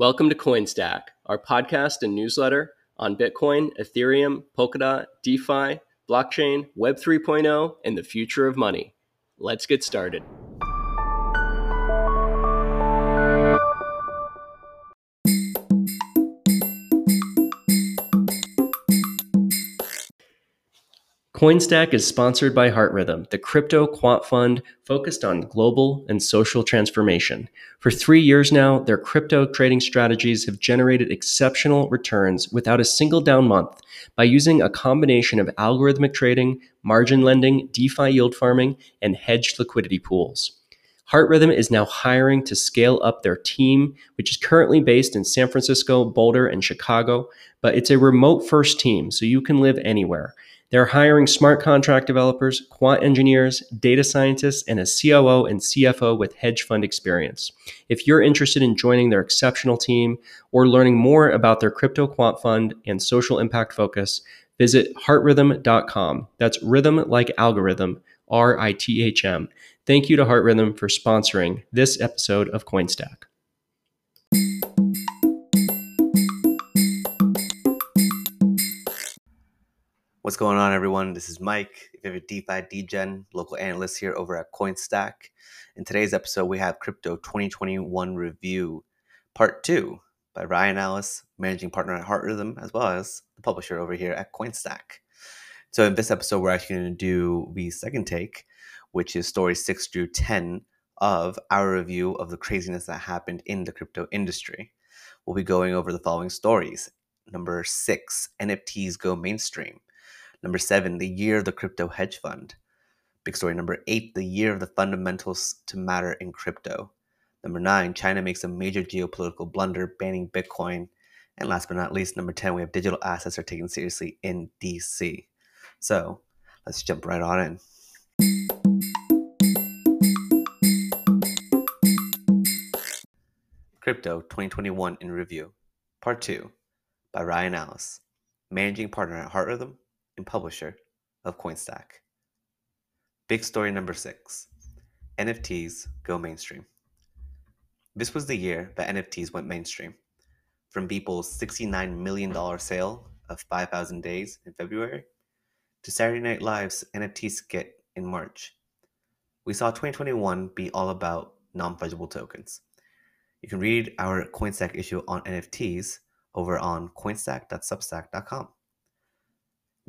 Welcome to CoinStack, our podcast and newsletter on Bitcoin, Ethereum, Polkadot, DeFi, blockchain, Web 3.0, and the future of money. Let's get started. CoinStack is sponsored by HeartRithm, the crypto quant fund focused on global and social transformation. For three years now, their crypto trading strategies have generated exceptional returns without a single down month by using a combination of algorithmic trading, margin lending, DeFi yield farming, and hedged liquidity pools. HeartRithm is now hiring to scale up their team, which is currently based in San Francisco, Boulder, and Chicago, but it's a remote first team, so you can live anywhere. They're hiring smart contract developers, quant engineers, data scientists, and a COO and CFO with hedge fund experience. If you're interested in joining their exceptional team or learning more about their crypto quant fund and social impact focus, visit heartrithm.com. That's rhythm like algorithm, R I T H M. Thank you to HeartRithm for sponsoring this episode of CoinStack. What's going on, everyone? This is Mike, a DeFi DGen, local analyst here over at CoinStack. In today's episode, we have Crypto 2021 Review, Part 2 by Ryan Allis, managing partner at HeartRithm, as well as the publisher over here at CoinStack. So, in this episode, we're actually going to do the second take, which is story 6 through 10 of our review of the craziness that happened in the crypto industry. We'll be going over the following stories. Number 6 NFTs go mainstream. Number seven, the year of the crypto hedge fund. Big story number eight, the year of the fundamentals to matter in crypto. Number nine, China makes a major geopolitical blunder, banning Bitcoin. And last but not least, number 10, we have digital assets are taken seriously in DC. So let's jump right on in. Crypto 2021 in Review, Part 2 by Ryan Allis, Managing Partner at HeartRithm and publisher of CoinStack. Big story number six NFTs go mainstream. This was the year that NFTs went mainstream. From Beeple's $69 million sale of 5,000 days in February to Saturday Night Live's NFT skit in March, we saw 2021 be all about non fungible tokens. You can read our CoinStack issue on NFTs over on coinstack.substack.com.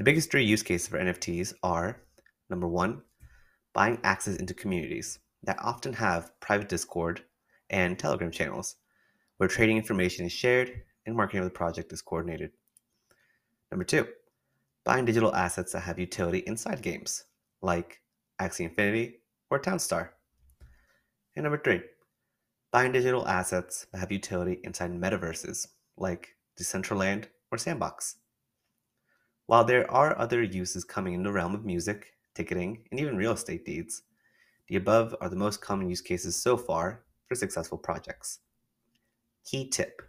The biggest three use cases for NFTs are number one, buying access into communities that often have private Discord and Telegram channels where trading information is shared and marketing of the project is coordinated. Number two, buying digital assets that have utility inside games like Axie Infinity or Townstar. And number three, buying digital assets that have utility inside metaverses like Decentraland or Sandbox. While there are other uses coming in the realm of music, ticketing, and even real estate deeds, the above are the most common use cases so far for successful projects. Key tip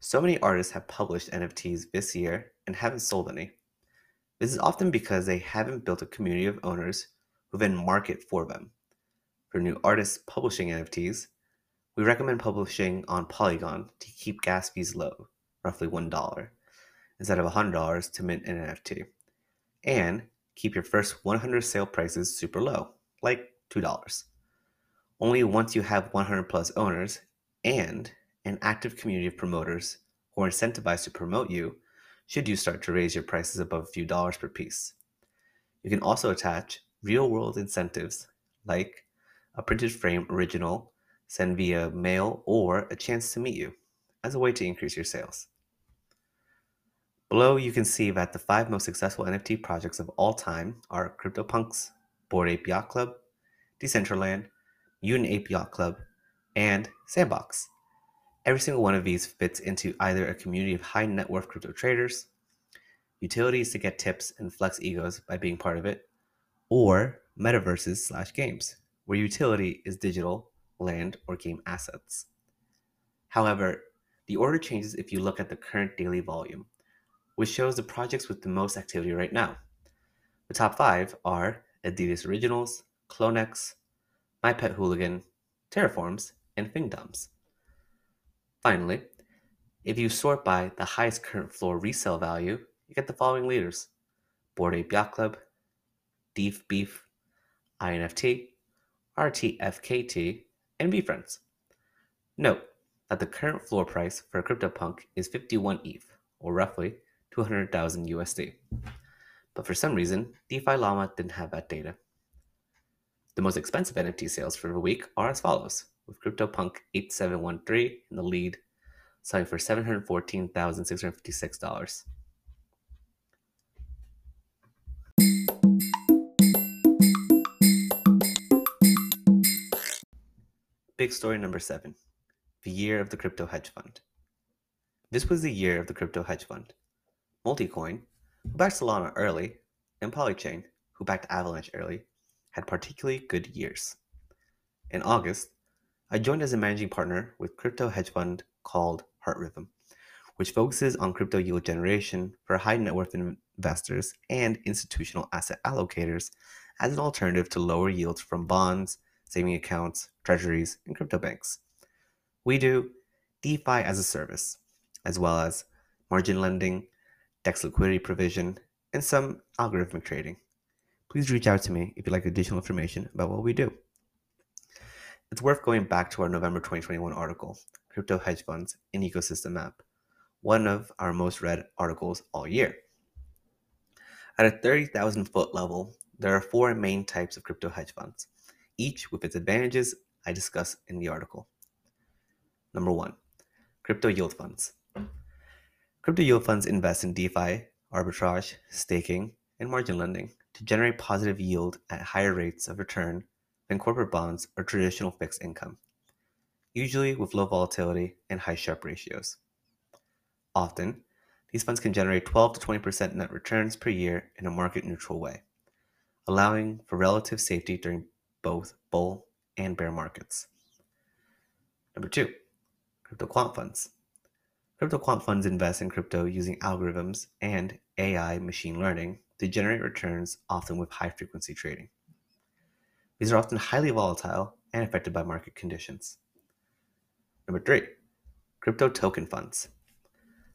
So many artists have published NFTs this year and haven't sold any. This is often because they haven't built a community of owners who then market for them. For new artists publishing NFTs, we recommend publishing on Polygon to keep gas fees low, roughly $1 instead of $100 to mint an NFT. And keep your first 100 sale prices super low, like $2. Only once you have 100 plus owners and an active community of promoters who are incentivized to promote you should you start to raise your prices above a few dollars per piece. You can also attach real world incentives like a printed frame original sent via mail or a chance to meet you as a way to increase your sales. Below, you can see that the five most successful NFT projects of all time are CryptoPunks, Bored Ape Yacht Club, Decentraland, Mutant Ape Yacht Club, and Sandbox. Every single one of these fits into either a community of high net worth crypto traders, utilities to get tips and flex egos by being part of it, or metaverses slash games, where utility is digital, land, or game assets. However, the order changes if you look at the current daily volume which shows the projects with the most activity right now. The top five are Adidas Originals, CloneX, My Pet Hooligan, Terraforms, and Fingdoms. Finally, if you sort by the highest current floor resale value, you get the following leaders Bored Ape Yacht Club, Deafbeef, INFT, RTFKT, and VeeFriends. Note that the current floor price for CryptoPunk is 51 ETH, or roughly 200,000 USD. But for some reason, DeFi Llama didn't have that data. The most expensive NFT sales for the week are as follows, with CryptoPunk 8713 in the lead, selling for $714,656. Big story number seven the year of the crypto hedge fund. This was the year of the crypto hedge fund. Multicoin, who backed Solana early, and Polychain, who backed Avalanche early, had particularly good years. In August, I joined as a managing partner with crypto hedge fund called HeartRithm, which focuses on crypto yield generation for high net worth investors and institutional asset allocators as an alternative to lower yields from bonds, saving accounts, treasuries, and crypto banks. We do DeFi as a service, as well as margin lending, DEX liquidity provision, and some algorithmic trading. Please reach out to me if you'd like additional information about what we do. It's worth going back to our November 2021 article, Crypto Hedge Funds and Ecosystem Map, one of our most read articles all year. At a 30,000 foot level, there are four main types of crypto hedge funds, each with its advantages I discuss in the article. Number one, crypto yield funds. Crypto yield funds invest in DeFi, arbitrage, staking, and margin lending to generate positive yield at higher rates of return than corporate bonds or traditional fixed income, usually with low volatility and high Sharpe ratios. Often, these funds can generate 12 to 20% net returns per year in a market neutral way, allowing for relative safety during both bull and bear markets. Number two, crypto quant funds. Crypto quant funds invest in crypto using algorithms and AI machine learning to generate returns, often with high frequency trading. These are often highly volatile and affected by market conditions. Number three, crypto token funds.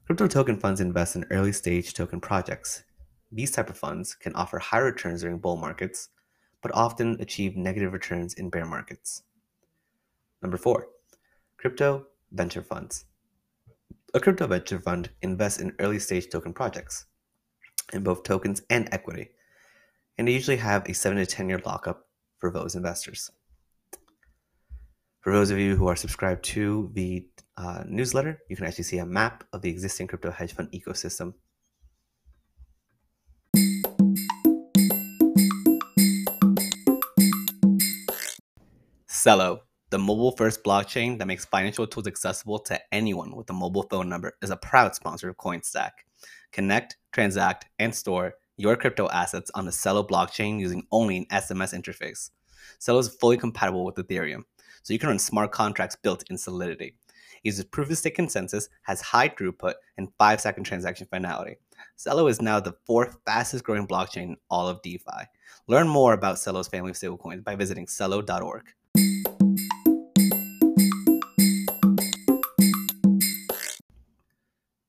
Crypto token funds invest in early stage token projects. These type of funds can offer high returns during bull markets, but often achieve negative returns in bear markets. Number four, crypto venture funds. A crypto venture fund invests in early stage token projects in both tokens and equity, and they usually have a 7 to 10 year lockup for those investors. For those of you who are subscribed to the uh, newsletter, you can actually see a map of the existing crypto hedge fund ecosystem. Celo the mobile first blockchain that makes financial tools accessible to anyone with a mobile phone number is a proud sponsor of Coinstack. Connect, transact, and store your crypto assets on the Celo blockchain using only an SMS interface. Celo is fully compatible with Ethereum, so you can run smart contracts built in Solidity. It uses proof of stake consensus, has high throughput, and 5 second transaction finality. Celo is now the fourth fastest growing blockchain in all of DeFi. Learn more about Celo's family of stablecoins by visiting celo.org.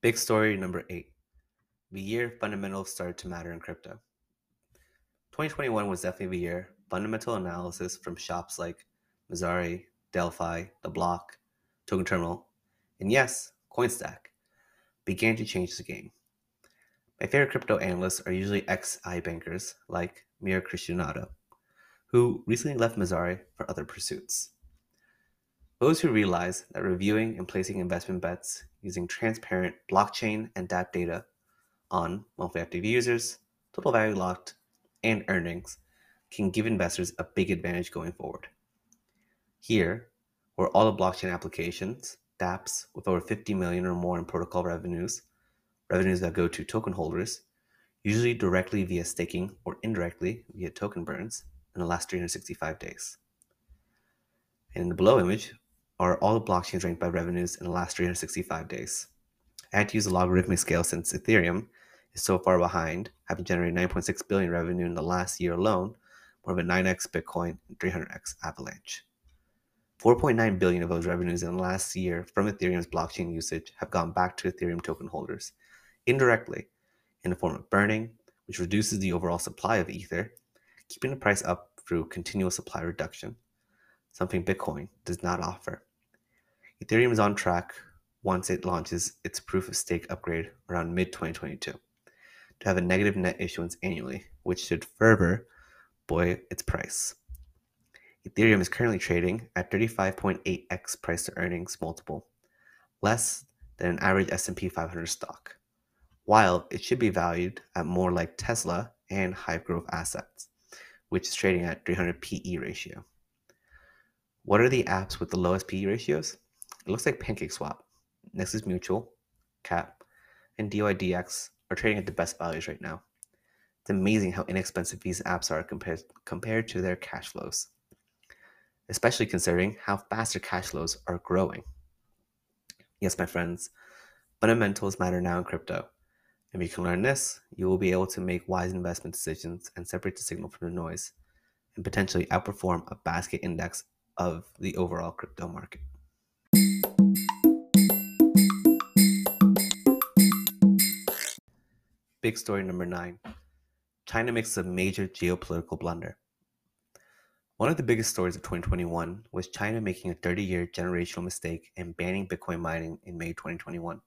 Big story number eight the year fundamentals started to matter in crypto. 2021 was definitely the year fundamental analysis from shops like Messari, Delphi, The Block, Token Terminal, and yes, Coinstack began to change the game. My favorite crypto analysts are usually ex iBankers like Mira Christanto, who recently left Messari for other pursuits. Those who realize that reviewing and placing investment bets using transparent blockchain and dApp data on monthly active users, total value locked, and earnings can give investors a big advantage going forward. Here, where all the blockchain applications, dApps with over 50 million or more in protocol revenues, revenues that go to token holders, usually directly via staking or indirectly via token burns in the last 365 days. And in the below image, are all the blockchains ranked by revenues in the last 365 days. I had to use a logarithmic scale since Ethereum is so far behind, having generated 9.6 billion revenue in the last year alone, more than 9x Bitcoin and 300x Avalanche. 4.9 billion of those revenues in the last year from Ethereum's blockchain usage have gone back to Ethereum token holders indirectly in the form of burning, which reduces the overall supply of Ether, keeping the price up through continual supply reduction, something Bitcoin does not offer. Ethereum is on track once it launches its proof of stake upgrade around mid 2022 to have a negative net issuance annually, which should further buoy its price. Ethereum is currently trading at 35.8x price to earnings multiple, less than an average S&P 500 stock, while it should be valued at more like Tesla and high growth assets, which is trading at 300 PE ratio. What are the apps with the lowest PE ratios? It looks like PancakeSwap, Nexus Mutual, CAP, and DYDX are trading at the best values right now. It's amazing how inexpensive these apps are compared, compared to their cash flows especially considering how fast their cash flows are growing. Yes, my friends, fundamentals matter now in crypto. If you can learn this, you will be able to make wise investment decisions and separate the signal from the noise, and potentially outperform a basket index of the overall crypto market. Big story number nine China makes a major geopolitical blunder. One of the biggest stories of 2021 was China making a 30 year generational mistake and banning Bitcoin mining in May 2021.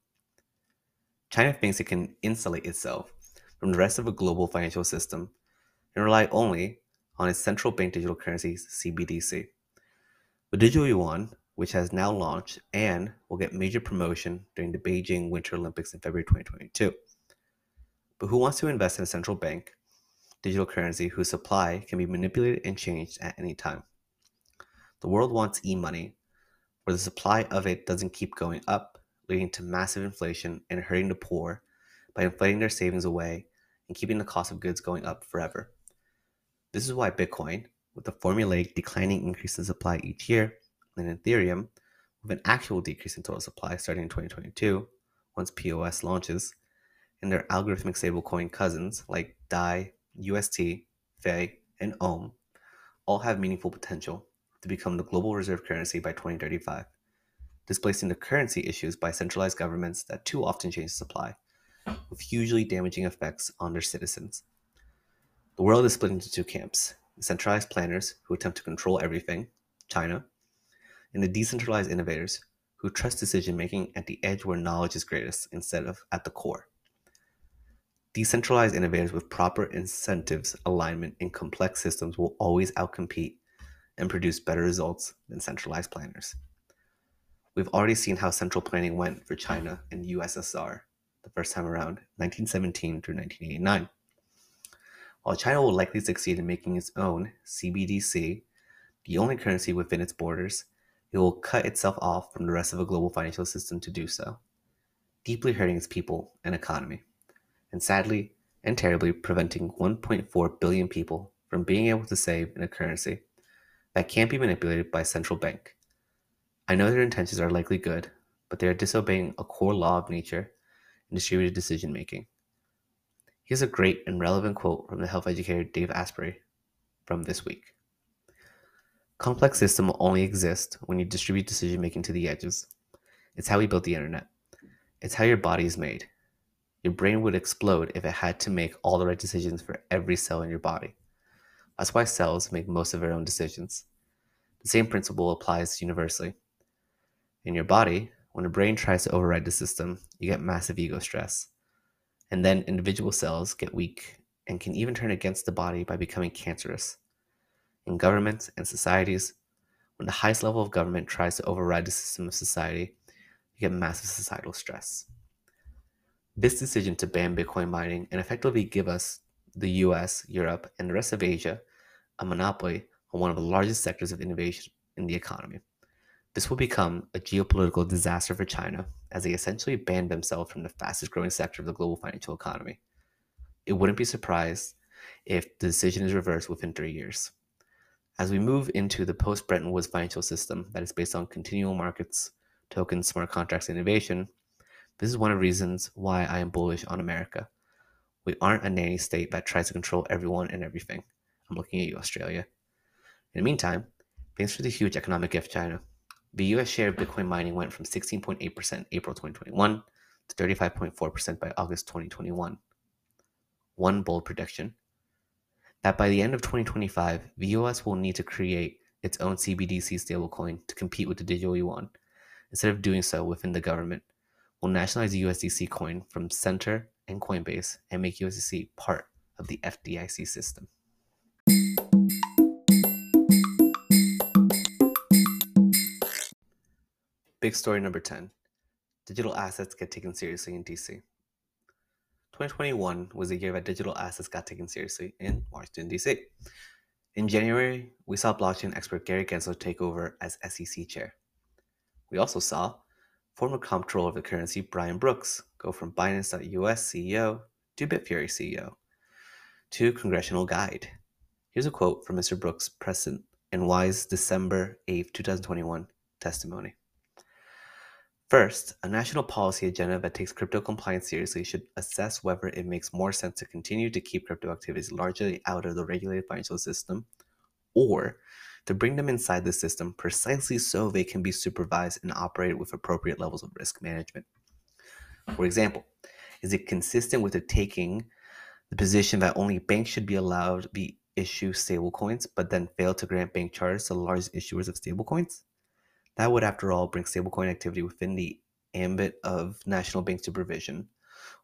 China thinks it can insulate itself from the rest of the global financial system and rely only on its central bank digital currencies, CBDC. The digital yuan, which has now launched and will get major promotion during the Beijing Winter Olympics in February 2022. But who wants to invest in a central bank digital currency whose supply can be manipulated and changed at any time. The world wants e money, where the supply of it doesn't keep going up, leading to massive inflation and hurting the poor by inflating their savings away and keeping the cost of goods going up forever. This is why Bitcoin, with a formulaic declining increase in supply each year, and Ethereum, with an actual decrease in total supply starting in 2022, once POS launches, and their algorithmic stablecoin cousins like DAI, UST, FEI, and OHM all have meaningful potential to become the global reserve currency by 2035, displacing the currency issues by centralized governments that too often change supply, with hugely damaging effects on their citizens. The world is split into two camps centralized planners who attempt to control everything, China, and the decentralized innovators who trust decision making at the edge where knowledge is greatest instead of at the core. Decentralized innovators with proper incentives alignment in complex systems will always outcompete and produce better results than centralized planners. We've already seen how central planning went for China and USSR the first time around, 1917 through 1989. While China will likely succeed in making its own CBDC, the only currency within its borders, it will cut itself off from the rest of the global financial system to do so, deeply hurting its people and economy and sadly and terribly preventing 1.4 billion people from being able to save in a currency that can't be manipulated by a central bank. I know their intentions are likely good, but they are disobeying a core law of nature and distributed decision making. Here's a great and relevant quote from the health educator Dave Asprey from this week. Complex system will only exist when you distribute decision making to the edges. It's how we built the internet. It's how your body is made. Your brain would explode if it had to make all the right decisions for every cell in your body. That's why cells make most of their own decisions. The same principle applies universally. In your body, when a brain tries to override the system, you get massive ego stress. And then individual cells get weak and can even turn against the body by becoming cancerous. In governments and societies, when the highest level of government tries to override the system of society, you get massive societal stress. This decision to ban Bitcoin mining and effectively give us, the US, Europe, and the rest of Asia, a monopoly on one of the largest sectors of innovation in the economy. This will become a geopolitical disaster for China as they essentially banned themselves from the fastest growing sector of the global financial economy. It wouldn't be surprised if the decision is reversed within three years. As we move into the post Bretton Woods financial system that is based on continual markets, tokens, smart contracts, innovation, this is one of the reasons why I am bullish on America. We aren't a nanny state that tries to control everyone and everything. I'm looking at you, Australia. In the meantime, Thanks for the huge economic gift, China. The US share of Bitcoin mining went from 16.8% April 2021 to 35.4% by August 2021. One bold prediction that by the end of 2025, the US will need to create its own CBDC stablecoin to compete with the digital yuan. Instead of doing so within the government, will nationalize the USDC coin from Centre and Coinbase and make USDC part of the FDIC system. Big story number 10 Digital assets get taken seriously in DC. 2021 was the year that digital assets got taken seriously in Washington, D.C. In January, we saw blockchain expert Gary Gensler take over as SEC chair. We also saw former comptroller of the currency Brian Brooks go from Binance.us CEO to Bitfury CEO to congressional guide. Here's a quote from Mr. Brooks' present and wise December 8, 2021 testimony. First, a national policy agenda that takes crypto compliance seriously should assess whether it makes more sense to continue to keep crypto activities largely out of the regulated financial system or to bring them inside the system precisely so they can be supervised and operated with appropriate levels of risk management. For example, is it consistent with the taking the position that only banks should be allowed to issue stablecoins, but then fail to grant bank charters to large issuers of stablecoins? That would, after all, bring stablecoin activity within the ambit of national bank supervision.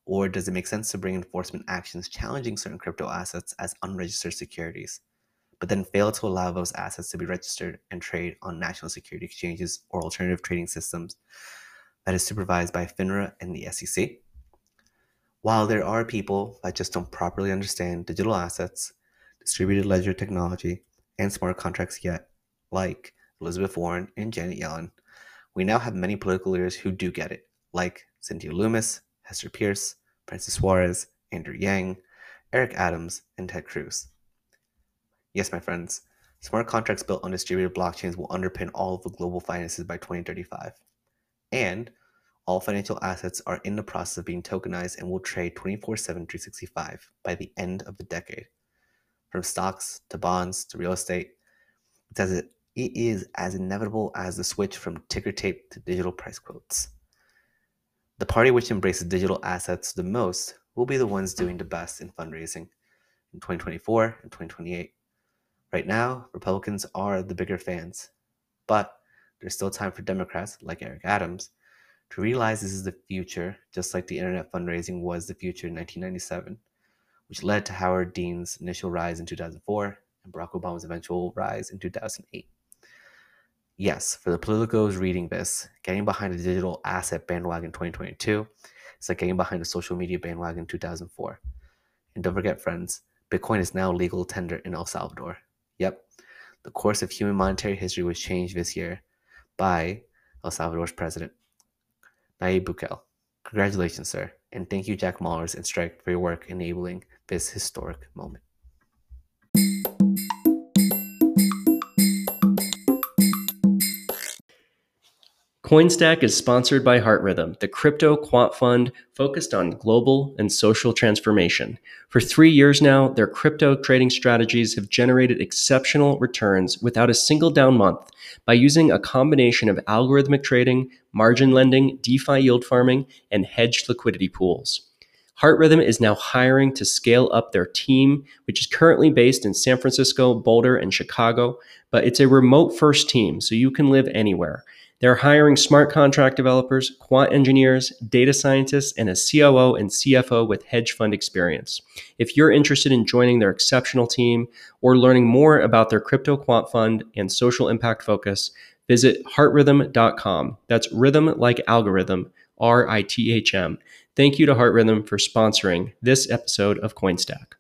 Or does it make sense to bring enforcement actions challenging certain crypto assets as unregistered securities, but then fail to allow those assets to be registered and trade on national security exchanges or alternative trading systems that is supervised by FINRA and the SEC? While there are people that just don't properly understand digital assets, distributed ledger technology, and smart contracts yet, like Elizabeth Warren, and Janet Yellen, we now have many political leaders who do get it, like Cynthia Lummis, Hester Peirce, Francis Suarez, Andrew Yang, Eric Adams, and Ted Cruz. Yes, my friends, smart contracts built on distributed blockchains will underpin all of the global finances by 2035. And all financial assets are in the process of being tokenized and will trade 24 7, 365 by the end of the decade. From stocks to bonds to real estate, as it it is as inevitable as the switch from ticker tape to digital price quotes. The party which embraces digital assets the most will be the ones doing the best in fundraising in 2024 and 2028. Right now, Republicans are the bigger fans, but there's still time for Democrats like Eric Adams to realize this is the future, just like the internet fundraising was the future in 1997, which led to Howard Dean's initial rise in 2004 and Barack Obama's eventual rise in 2008. Yes, for the politicos reading this, getting behind the digital asset bandwagon 2022 is like getting behind the social media bandwagon 2004. And don't forget, friends, Bitcoin is now legal tender in El Salvador. Yep, the course of human monetary history was changed this year by El Salvador's president, Nayib Bukele. Congratulations, sir, and thank you, Jack Mallers and Strike, for your work enabling this historic moment. CoinStack is sponsored by HeartRithm, the crypto quant fund focused on global and social transformation. For three years now, their crypto trading strategies have generated exceptional returns without a single down month by using a combination of algorithmic trading, margin lending, DeFi yield farming, and hedged liquidity pools. HeartRithm is now hiring to scale up their team, which is currently based in San Francisco, Boulder, and Chicago, but it's a remote first team, so you can live anywhere. They're hiring smart contract developers, quant engineers, data scientists, and a COO and CFO with hedge fund experience. If you're interested in joining their exceptional team or learning more about their crypto quant fund and social impact focus, visit heartrithm.com. That's rhythm like algorithm, R I T H M. Thank you to HeartRithm for sponsoring this episode of CoinStack.